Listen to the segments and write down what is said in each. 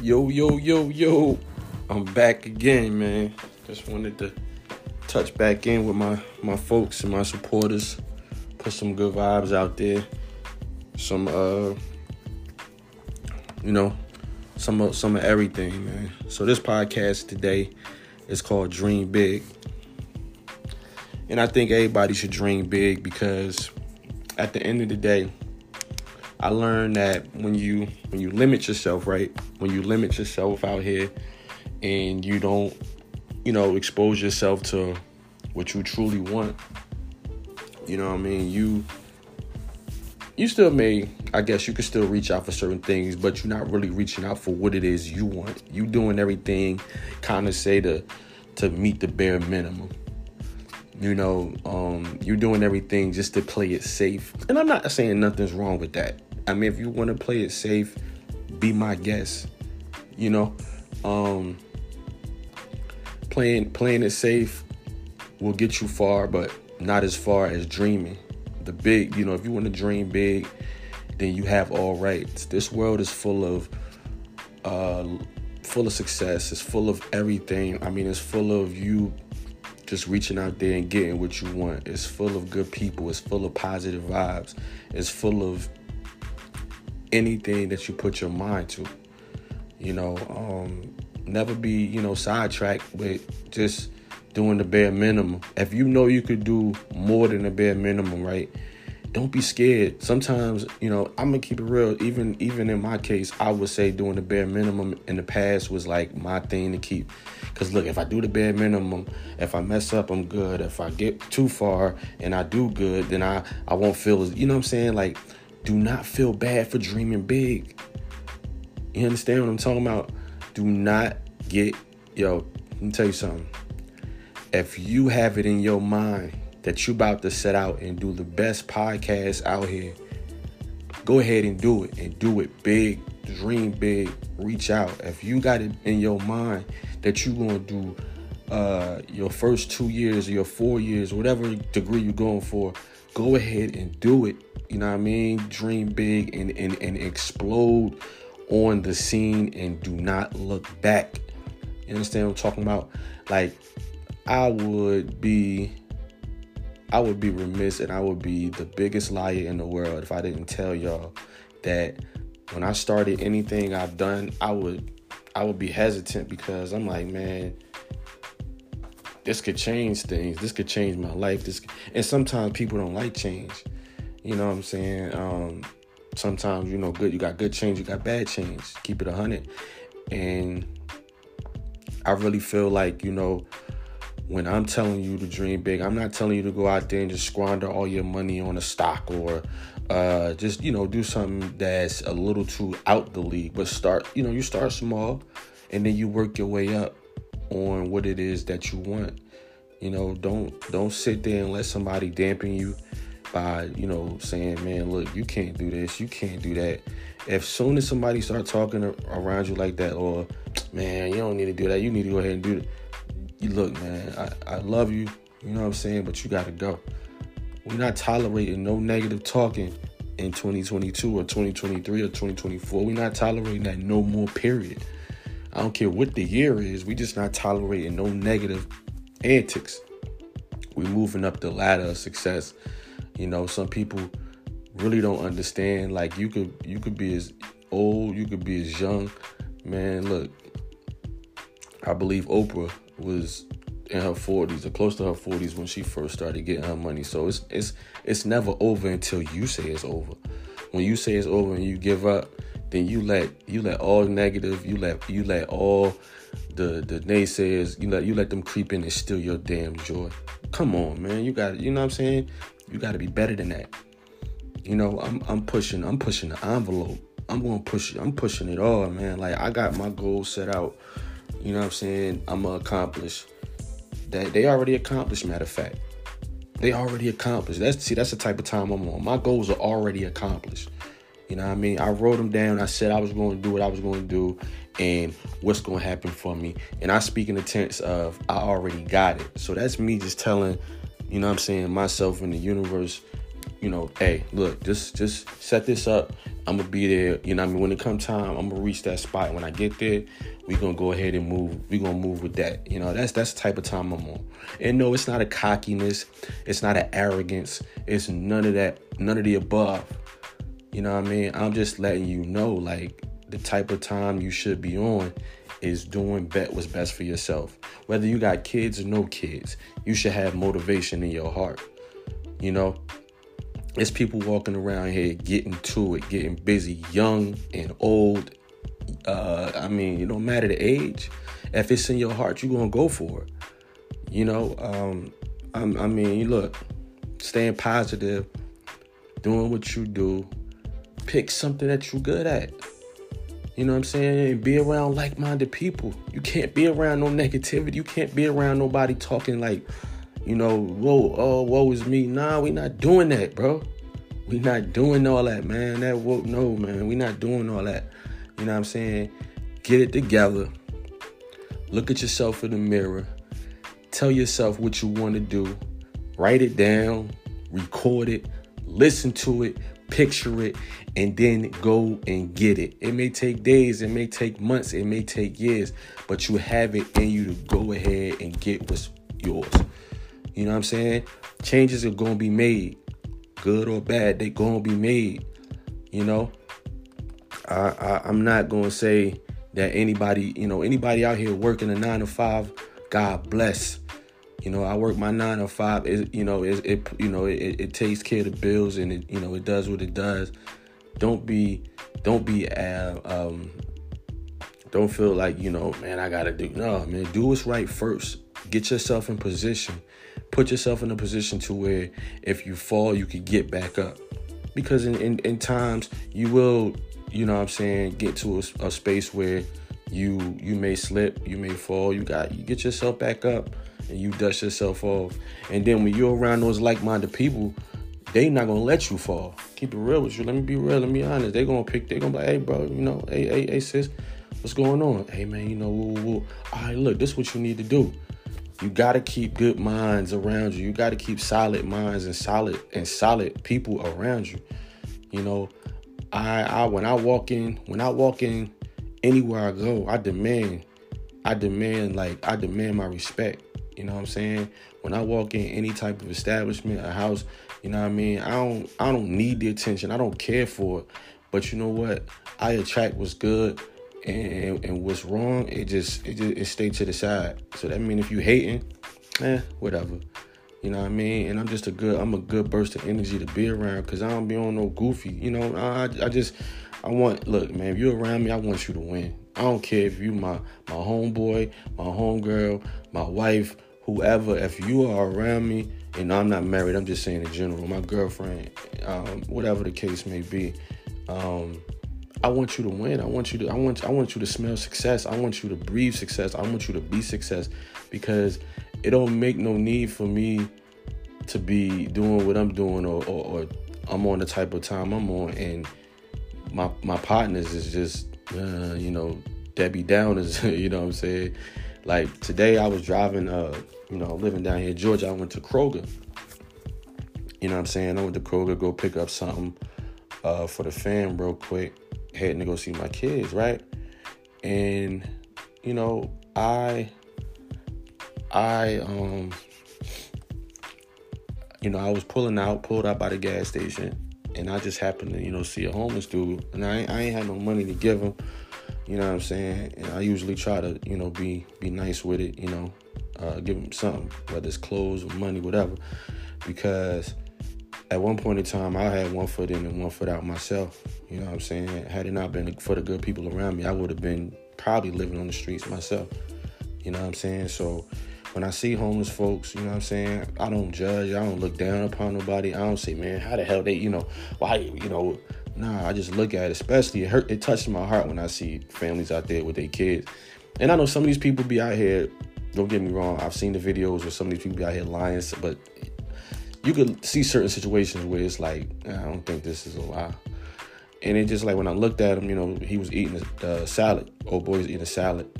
Yo, yo, yo, yo. I'm back again, man. Just wanted to touch back in with my, my folks and my supporters. Put some good vibes out there. Some uh you know, some of some of everything, man. So this podcast today is called Dream Big. And I think everybody should dream big because at the end of the day, I learned that when you when you limit yourself, right? When you limit yourself out here and you don't, you know, expose yourself to what you truly want. You know what I mean? You you still may, I guess you can still reach out for certain things, but you're not really reaching out for what it is you want. You doing everything kind of say to to meet the bare minimum. You know, um, you're doing everything just to play it safe. And I'm not saying nothing's wrong with that. I mean, if you want to play it safe, be my guest. You know, um, playing playing it safe will get you far, but not as far as dreaming. The big, you know, if you want to dream big, then you have all rights. This world is full of uh full of success. It's full of everything. I mean, it's full of you just reaching out there and getting what you want. It's full of good people. It's full of positive vibes. It's full of anything that you put your mind to. You know, um, never be, you know, sidetracked with just doing the bare minimum. If you know you could do more than the bare minimum, right? Don't be scared. Sometimes, you know, I'm gonna keep it real. Even even in my case, I would say doing the bare minimum in the past was like my thing to keep. Cause look, if I do the bare minimum, if I mess up, I'm good. If I get too far and I do good, then I I won't feel as you know what I'm saying. Like do not feel bad for dreaming big. You understand what I'm talking about? Do not get, yo, let me tell you something. If you have it in your mind that you're about to set out and do the best podcast out here, go ahead and do it and do it big, dream big, reach out. If you got it in your mind that you're gonna do uh, your first two years or your four years, whatever degree you're going for, go ahead and do it you know what I mean? Dream big and, and, and explode on the scene and do not look back. You understand what I'm talking about? Like, I would be I would be remiss and I would be the biggest liar in the world if I didn't tell y'all that when I started anything I've done, I would I would be hesitant because I'm like, man, this could change things. This could change my life. This and sometimes people don't like change. You know what I'm saying? Um, sometimes, you know, good you got good change, you got bad change. Keep it a hundred. And I really feel like, you know, when I'm telling you to dream big, I'm not telling you to go out there and just squander all your money on a stock or uh, just, you know, do something that's a little too out the league. But start, you know, you start small and then you work your way up on what it is that you want. You know, don't don't sit there and let somebody dampen you by you know saying man look you can't do this you can't do that. If soon as somebody start talking around you like that or man you don't need to do that you need to go ahead and do it you look man I, I love you you know what i'm saying? But you gotta go. We're not tolerating no negative talking in 2022 or 2023 or 2024 we're not tolerating that no more period i don't care what the year is we just not tolerating no negative antics we're moving up the ladder of success you know, some people really don't understand. Like you could you could be as old, you could be as young. Man, look, I believe Oprah was in her 40s or close to her 40s when she first started getting her money. So it's it's it's never over until you say it's over. When you say it's over and you give up, then you let you let all negative, you let you let all the the naysayers, you let you let them creep in and steal your damn joy. Come on, man. You got you know what I'm saying? You got to be better than that. You know, I'm I'm pushing I'm pushing the envelope. I'm going to push it. I'm pushing it all, man. Like I got my goals set out. You know what I'm saying? I'm to accomplish that they already accomplished matter of fact. They already accomplished. That's see that's the type of time I'm on. My goals are already accomplished. You know what I mean? I wrote them down. I said I was going to do what I was going to do and what's going to happen for me. And I speak in the tense of I already got it. So that's me just telling you know I'm saying, myself in the universe, you know, hey, look, just just set this up. I'm gonna be there. You know, I mean, when it come time, I'm gonna reach that spot. When I get there, we gonna go ahead and move. We gonna move with that. You know, that's that's the type of time I'm on. And no, it's not a cockiness. It's not an arrogance. It's none of that. None of the above. You know what I mean? I'm just letting you know, like the type of time you should be on is doing bet what's best for yourself. Whether you got kids or no kids, you should have motivation in your heart. You know, it's people walking around here getting to it, getting busy, young and old. Uh, I mean, it don't matter the age. If it's in your heart, you're gonna go for it. You know, um, I, I mean, you look, staying positive, doing what you do, pick something that you're good at. You know what I'm saying? And be around like-minded people. You can't be around no negativity. You can't be around nobody talking like you know, whoa, oh, woe is me. Nah, we not doing that, bro. We not doing all that, man. That whoa, no, man. We not doing all that. You know what I'm saying? Get it together. Look at yourself in the mirror. Tell yourself what you want to do. Write it down, record it, listen to it, picture it, and then go and get it. It may take days, it may take months, it may take years, but you have it in you to go ahead and get what's yours. You know what I'm saying? Changes are gonna be made, good or bad. They gonna be made. You know, I, I I'm not gonna say that anybody, you know, anybody out here working a nine to five, God bless. You know, I work my nine to five. It, you know, it, it you know it, it takes care of the bills and it you know it does what it does. Don't be don't be uh, um don't feel like you know man I gotta do no man do what's right first. Get yourself in position put yourself in a position to where if you fall, you can get back up. Because in, in, in times you will, you know what I'm saying, get to a, a, space where you you may slip, you may fall, you got you get yourself back up and you dust yourself off. And then when you're around those like-minded people, they not gonna let you fall. Keep it real with you. Let me be real, let me be honest. They gonna pick, they gonna be like, hey bro, you know, hey, hey, hey sis, what's going on? Hey man, you know, woo, woo, all right, look, this is what you need to do you got to keep good minds around you. You got to keep solid minds and solid and solid people around you. You know, I I when I walk in, when I walk in anywhere I go, I demand I demand like I demand my respect. You know what I'm saying? When I walk in any type of establishment, a house, you know what I mean? I don't I don't need the attention. I don't care for it. But you know what? I attract what's good and, and what's wrong, it just it just it stay to the side. So that mean if you hating, eh, whatever. You know what I mean? And I'm just a good I'm a good burst of energy to be around because I don't be on no goofy. You know, I I just I want look, man, if you're around me, I want you to win. I don't care if you my my homeboy, my homegirl, my wife, whoever. If you are around me, and I'm not married, I'm just saying in general, my girlfriend, um, whatever the case may be. Um, I want you to win. I want you to I want I want you to smell success. I want you to breathe success. I want you to be success because it don't make no need for me to be doing what I'm doing or, or, or I'm on the type of time I'm on and my my partners is just uh, you know Debbie Downers, you know what I'm saying? Like today I was driving uh you know living down here in Georgia. I went to Kroger. You know what I'm saying? I went to Kroger go pick up something uh, for the fam real quick heading to go see my kids, right? And you know, I I um you know, I was pulling out, pulled out by the gas station, and I just happened to, you know, see a homeless dude, and I, I ain't had no money to give him. You know what I'm saying? And I usually try to, you know, be be nice with it. You know, uh, give them something, whether it's clothes or money, whatever, because at one point in time, I had one foot in and one foot out myself. You know what I'm saying? Had it not been for the good people around me, I would have been probably living on the streets myself. You know what I'm saying? So when I see homeless folks, you know what I'm saying? I don't judge. I don't look down upon nobody. I don't say, man, how the hell they, you know, why, you know, nah, I just look at it. Especially it hurt, it touches my heart when I see families out there with their kids. And I know some of these people be out here, don't get me wrong, I've seen the videos where some of these people be out here lying, but you could see certain situations where it's like, I don't think this is a lie. And it just like when I looked at him, you know, he was eating a uh, salad. Old boy eating a salad.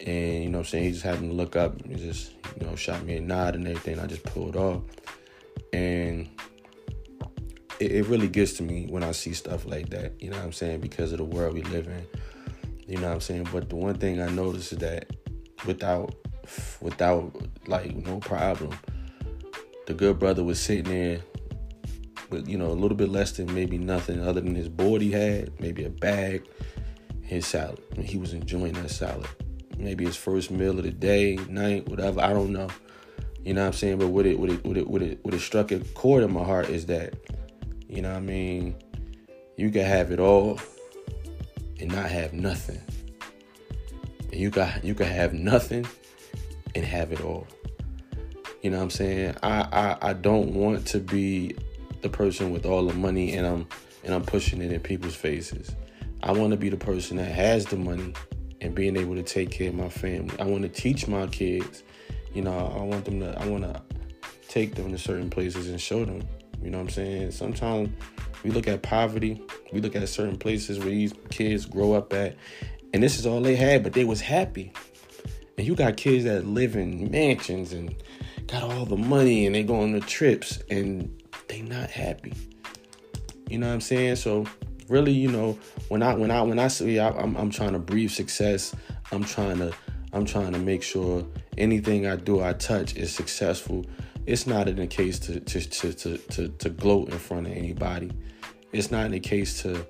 And, you know I'm saying? He just happened to look up. He just, you know, shot me a nod and everything. I just pulled off. And it, it really gets to me when I see stuff like that. You know what I'm saying? Because of the world we live in. You know what I'm saying? But the one thing I noticed is that without without like no problem, the good brother was sitting there with you know a little bit less than maybe nothing other than his board he had, maybe a bag, his salad. he was enjoying that salad. Maybe his first meal of the day, night, whatever. I don't know. You know what I'm saying? But what it what it what it what it, what it struck a chord in my heart is that, you know what I mean, you can have it all and not have nothing. And you got you can have nothing and have it all. You know what I'm saying? I, I I don't want to be the person with all the money and I'm and I'm pushing it in people's faces. I want to be the person that has the money and being able to take care of my family. I want to teach my kids. You know, I want them to I want to take them to certain places and show them. You know what I'm saying? Sometimes we look at poverty, we look at certain places where these kids grow up at, and this is all they had, but they was happy. And you got kids that live in mansions and got all the money and they go on the trips and they not happy. You know what I'm saying? So really, you know, when I when I when I say I, I'm I'm trying to breathe success, I'm trying to I'm trying to make sure anything I do I touch is successful. It's not in the case to to to to to, to gloat in front of anybody. It's not in the case to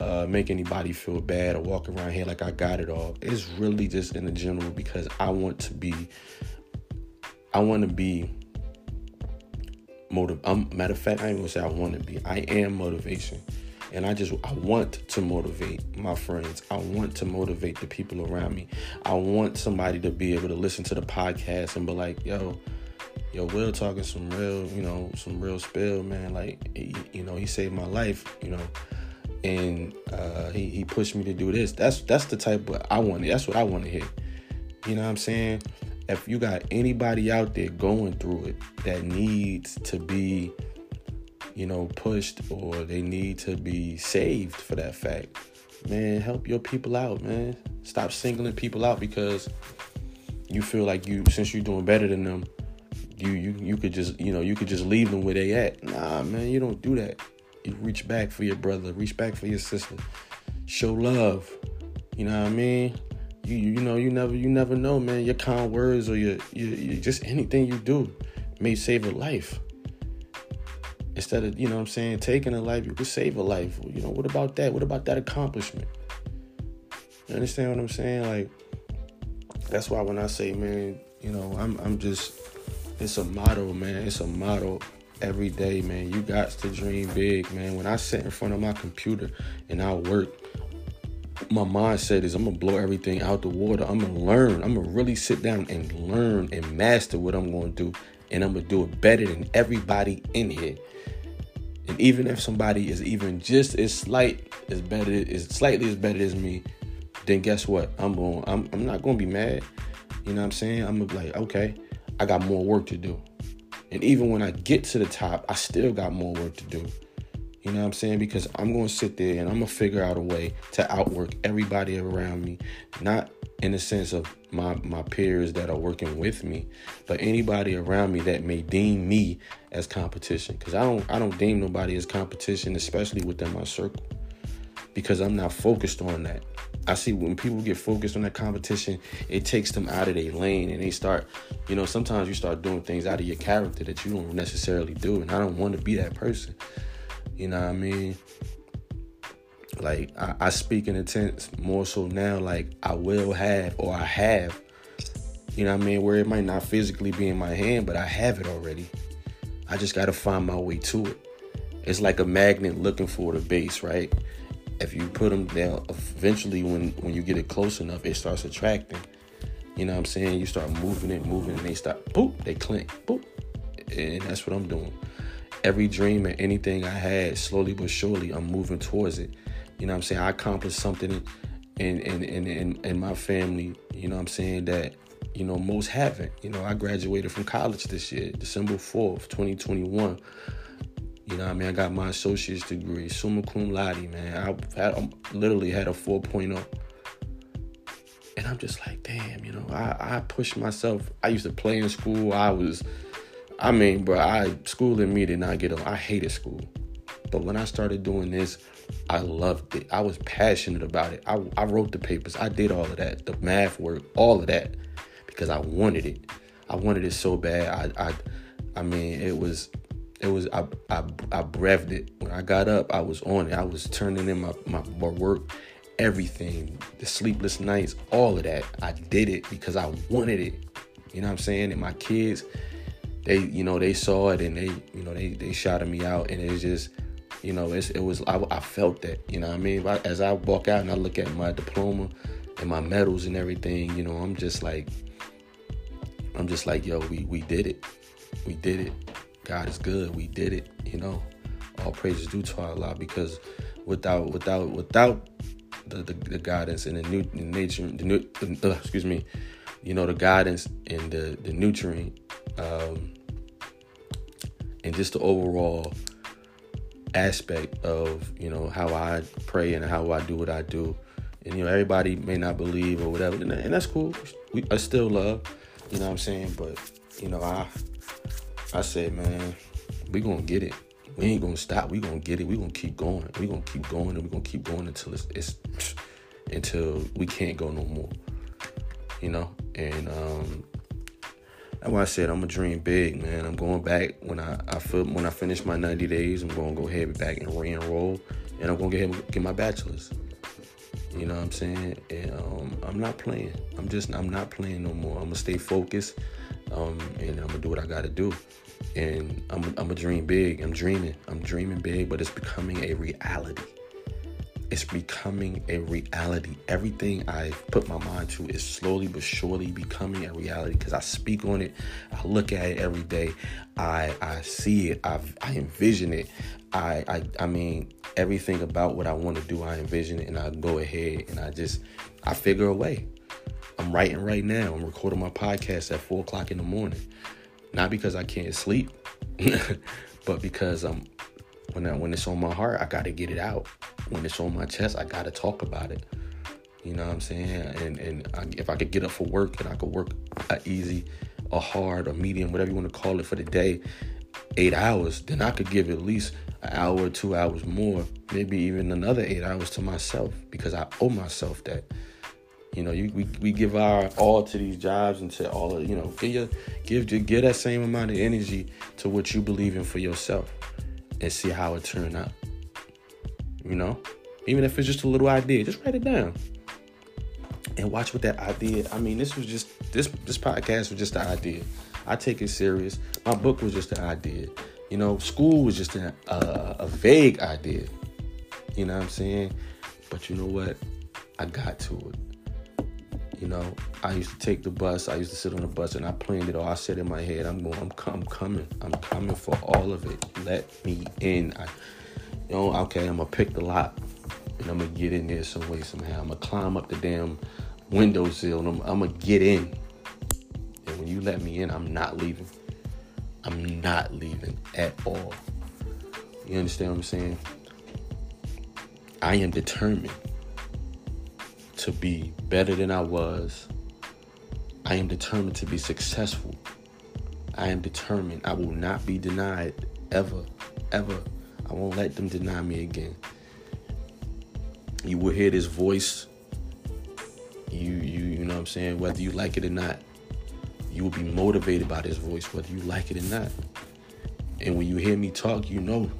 uh, make anybody feel bad or walk around here like I got it all. It's really just in the general because I want to be. I want to be motive. Um, matter of fact, I ain't gonna say I want to be. I am motivation, and I just I want to motivate my friends. I want to motivate the people around me. I want somebody to be able to listen to the podcast and be like, "Yo, yo, Will talking some real, you know, some real spill, man. Like, he, you know, he saved my life, you know." And uh, he, he pushed me to do this. That's that's the type of I want. That's what I want to hear. You know what I'm saying? if you got anybody out there going through it that needs to be you know pushed or they need to be saved for that fact man help your people out man stop singling people out because you feel like you since you're doing better than them you you you could just you know you could just leave them where they at nah man you don't do that you reach back for your brother reach back for your sister show love you know what i mean you you know you never you never know, man. Your kind words or your, your, your just anything you do may save a life. Instead of you know what I'm saying taking a life, you could save a life. You know what about that? What about that accomplishment? You understand what I'm saying? Like that's why when I say, man, you know, I'm I'm just it's a motto, man. It's a motto every day, man. You got to dream big, man. When I sit in front of my computer and I work, my mindset is I'm gonna blow everything out the water. I'm gonna learn. I'm gonna really sit down and learn and master what I'm gonna do, and I'm gonna do it better than everybody in here. And even if somebody is even just as slight as better, is slightly as better as me, then guess what? I'm going. I'm, I'm not gonna be mad. You know what I'm saying? I'm like, okay, I got more work to do. And even when I get to the top, I still got more work to do. You know what I'm saying? Because I'm going to sit there and I'm going to figure out a way to outwork everybody around me, not in the sense of my my peers that are working with me, but anybody around me that may deem me as competition. Because I don't I don't deem nobody as competition, especially within my circle, because I'm not focused on that. I see when people get focused on that competition, it takes them out of their lane and they start, you know, sometimes you start doing things out of your character that you don't necessarily do. And I don't want to be that person. You know what I mean? Like I, I speak in a tense more so now like I will have or I have. You know what I mean? Where it might not physically be in my hand, but I have it already. I just gotta find my way to it. It's like a magnet looking for the base, right? If you put them down, eventually when when you get it close enough, it starts attracting. You know what I'm saying? You start moving it, moving, and they stop. Boop, they clink. Boop, and that's what I'm doing every dream and anything I had, slowly but surely, I'm moving towards it. You know what I'm saying? I accomplished something in in in in, in my family, you know what I'm saying, that you know most haven't. You know, I graduated from college this year, December 4th, 2021. You know what I mean? I got my associate's degree, summa cum laude, man. I had I literally had a 4.0. And I'm just like, damn, you know, I, I pushed myself. I used to play in school. I was I mean, bro, I school and me did not get along. I hated school. But when I started doing this, I loved it. I was passionate about it. I, I wrote the papers. I did all of that, the math work, all of that, because I wanted it. I wanted it so bad. I I, I mean, it was it was I, I I it when I got up. I was on it. I was turning in my, my my work, everything, the sleepless nights, all of that. I did it because I wanted it. You know what I'm saying? And my kids, they you know they saw it and they you know they they shouted me out and it's just you know it's, it was I, I felt that you know what I mean as I walk out and I look at my diploma and my medals and everything you know I'm just like I'm just like yo we we did it we did it God is good we did it you know all praises due to Allah because without without without the, the, the guidance and the new the nature the new uh, excuse me you know the guidance and the the nutrient um, and just the overall aspect of you know how I pray and how I do what I do. And you know everybody may not believe or whatever, and, that's cool. We, I still love, you know what I'm saying. But you know I I said, man, we gonna get it. We ain't gonna stop. We gonna get it. We gonna keep going. We gonna keep going, and we gonna keep going until it's, it's until we can't go no more. You know, and um, that's why I said I'm gonna dream big, man. I'm going back when I, I feel when I finish my 90 days. I'm gonna go ahead back and re-enroll, and I'm gonna get get my bachelor's. You know what I'm saying? And um, I'm not playing. I'm just I'm not playing no more. I'm gonna stay focused, um, and I'm gonna do what I gotta do. And I'm I'm a dream big. I'm dreaming. I'm dreaming big, but it's becoming a reality it's becoming a reality. Everything I put my mind to is slowly but surely becoming a reality because I speak on it. I look at it every day. I I see it. I I envision it. I I I mean everything about what I want to do. I envision it and I go ahead and I just I figure a way. I'm writing right now. I'm recording my podcast at four o'clock in the morning. Not because I can't sleep, but because I'm when I, when it's on my heart, I got to get it out. When it's on my chest, I got to talk about it. You know what I'm saying? And and I, if I could get up for work and I could work a easy, a hard, or medium, whatever you want to call it for the day, eight hours, then I could give at least an hour or two hours more, maybe even another eight hours to myself because I owe myself that. You know, you, we, we give our all to these jobs and to all of, you know, give your give give that same amount of energy to what you believe in for yourself and see how it turned out. You know, even if it's just a little idea, just write it down and watch what that idea. I mean, this was just this this podcast was just the idea. I take it serious. My book was just an idea. You know, school was just a, a, a vague idea. You know what I'm saying? But you know what? I got to it. You know, I used to take the bus. I used to sit on the bus and I planned it all. I said in my head, I'm going, I'm, I'm coming. I'm coming for all of it. Let me in. I, you know, okay, I'm gonna pick the lock, and I'm gonna get in there some way, somehow. I'm gonna climb up the damn windowsill and I'm, I'm gonna get in. And when you let me in, I'm not leaving. I'm not leaving at all. You understand what I'm saying? I am determined to be better than I was. I am determined to be successful. I am determined. I will not be denied ever, ever. I won't let them deny me again. You will hear this voice. You you you know what I'm saying? Whether you like it or not. You will be motivated by this voice, whether you like it or not. And when you hear me talk, you know.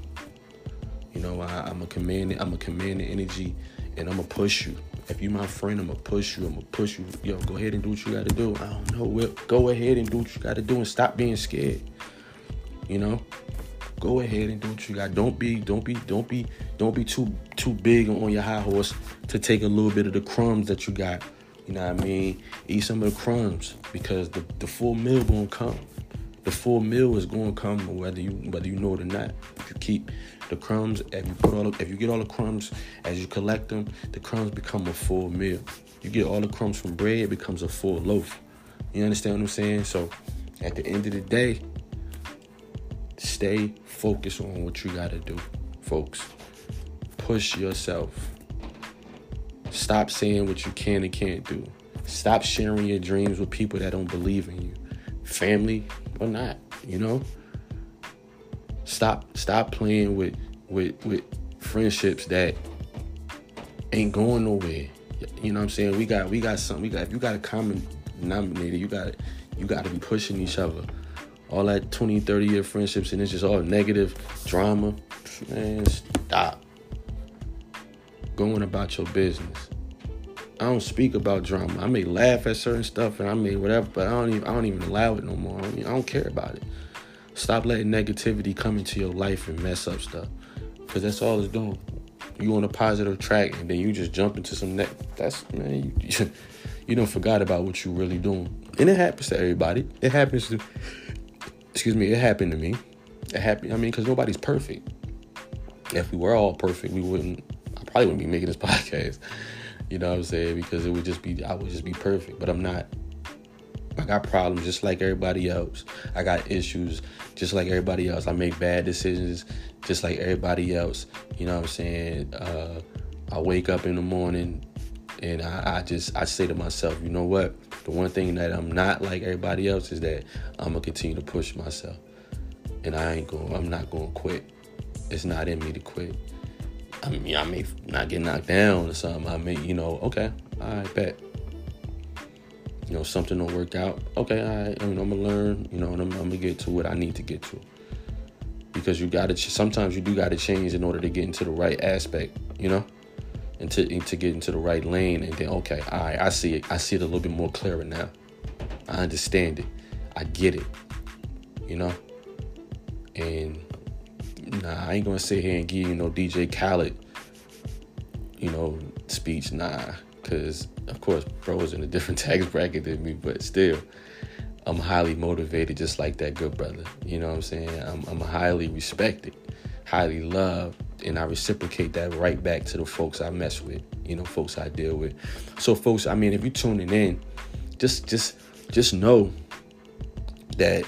You know, I, am a command I'm a command the energy and I'm gonna push you. If you my friend, I'm gonna push you. I'm gonna push you. Yo, go ahead and do what you gotta do. I don't know. Whip. Go ahead and do what you gotta do and stop being scared. You know? Go ahead and do what you got. Don't be, don't be, don't be, don't be too too big on your high horse to take a little bit of the crumbs that you got. You know what I mean? Eat some of the crumbs because the, the full meal gonna come. The full meal is gonna come whether you whether you know it or not. If you keep the crumbs, if you put all, the, if you get all the crumbs as you collect them, the crumbs become a full meal. You get all the crumbs from bread, it becomes a full loaf. You understand what I'm saying? So, at the end of the day, stay focused on what you gotta do, folks. Push yourself. Stop saying what you can and can't do. Stop sharing your dreams with people that don't believe in you, family or not. You know. Stop stop playing with with with friendships that ain't going nowhere. You know what I'm saying? We got we got something. We got if you got a common denominator, you got you got to be pushing each other. All that 20, 30 year friendships and it's just all negative drama. Man, stop. Going about your business. I don't speak about drama. I may laugh at certain stuff and I may whatever, but I don't even I don't even allow it no more. I don't, I don't care about it. Stop letting negativity come into your life and mess up stuff, because that's all it's doing. You on a positive track and then you just jump into some neck. That's man, you, you don't forgot about what you really doing, and it happens to everybody. It happens to, excuse me, it happened to me. It happened. I mean, because nobody's perfect. If we were all perfect, we wouldn't. I probably wouldn't be making this podcast. You know what I'm saying? Because it would just be, I would just be perfect, but I'm not. I got problems just like everybody else. I got issues just like everybody else. I make bad decisions just like everybody else. You know what I'm saying? Uh, I wake up in the morning and I, I, just I say to myself, you know what? The one thing that I'm not like everybody else is that I'm gonna continue to push myself, and I ain't going. I'm not gonna quit. It's not in me to quit. I mean, I may not get knocked down or something. I may, you know, okay, I bet. You know, something don't work out. Okay, I, I mean, I'm gonna learn. You know, I'm, I'm gonna get to what I need to get to. Because you got to. Sometimes you do got to change in order to get into the right aspect. You know, and to and to get into the right lane. And then, okay, all right, I see it. I see it a little bit more clearer now. I understand it. I get it. You know, and Nah, I ain't gonna sit here and give you no DJ Khaled, you know, speech. Nah, because of course, bro is in a different tax bracket than me, but still, I'm highly motivated, just like that good brother. You know what I'm saying? I'm, I'm highly respected, highly loved, and I reciprocate that right back to the folks I mess with. You know, folks I deal with. So, folks, I mean, if you're tuning in, just just just know that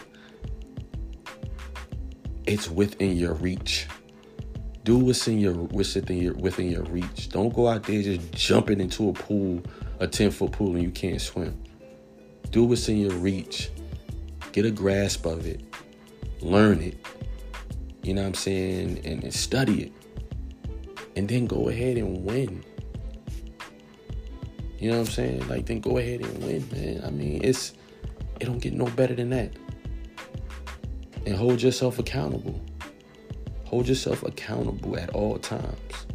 it's within your reach. Do what's in your within your within your reach. Don't go out there just jumping into a pool, a 10 foot pool, and you can't swim. Do what's in your reach. Get a grasp of it. Learn it. You know what I'm saying? And, and study it. And then go ahead and win. You know what I'm saying? Like then go ahead and win, man. I mean, it's it don't get no better than that and hold yourself accountable. Hold yourself accountable at all times.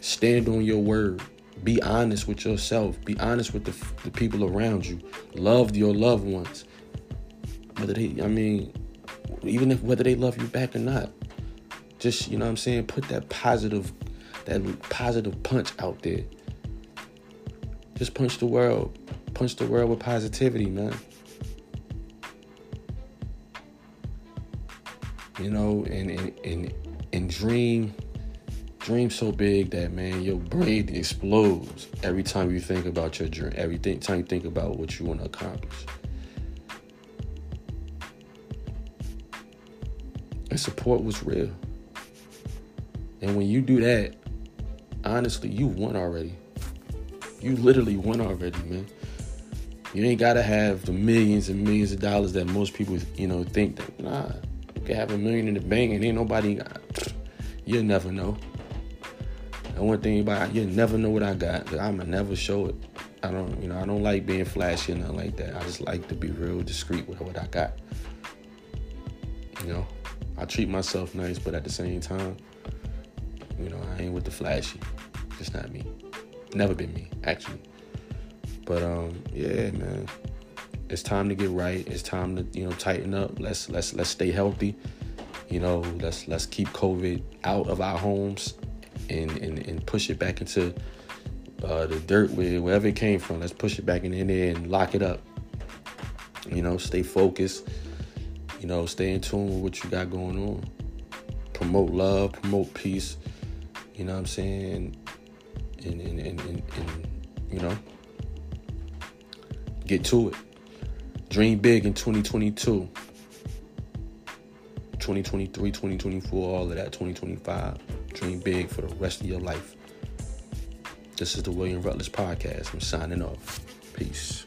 Stand on your word. Be honest with yourself. Be honest with the, the people around you. Love your loved ones. Whether they, I mean, even if whether they love you back or not. Just, you know what I'm saying? Put that positive, that positive punch out there. Just punch the world. Punch the world with positivity, man. You know, and and and, and dream dream so big that man your brain explodes every time you think about your dream every time you think about what you want to accomplish. And support was real. And when you do that honestly you won already. You literally won already man. You ain't gotta have the millions and millions of dollars that most people you know think that nah could have a million in the bank and ain't nobody got. You'll never know. The one thing about you'll never know what I got. I'ma never show it. I don't, you know, I don't like being flashy and nothing like that. I just like to be real discreet with what I got. You know, I treat myself nice, but at the same time, you know, I ain't with the flashy. Just not me. Never been me, actually. But um, yeah, man it's time to get right. It's time to you know tighten up. Let's let's let's stay healthy. You know, let's let's keep COVID out of our homes and and, and push it back into uh, the dirt where wherever it came from. Let's push it back in there and lock it up. You know, stay focused. You know, stay in tune with what you got going on. Promote love, promote peace. You know what I'm saying? And and, and, and, and you know, get to it. Dream big in 2022. 2023, 2024, all of that, 2025. Dream big for the rest of your life. This is the William Rutledge Podcast. I'm signing off. Peace.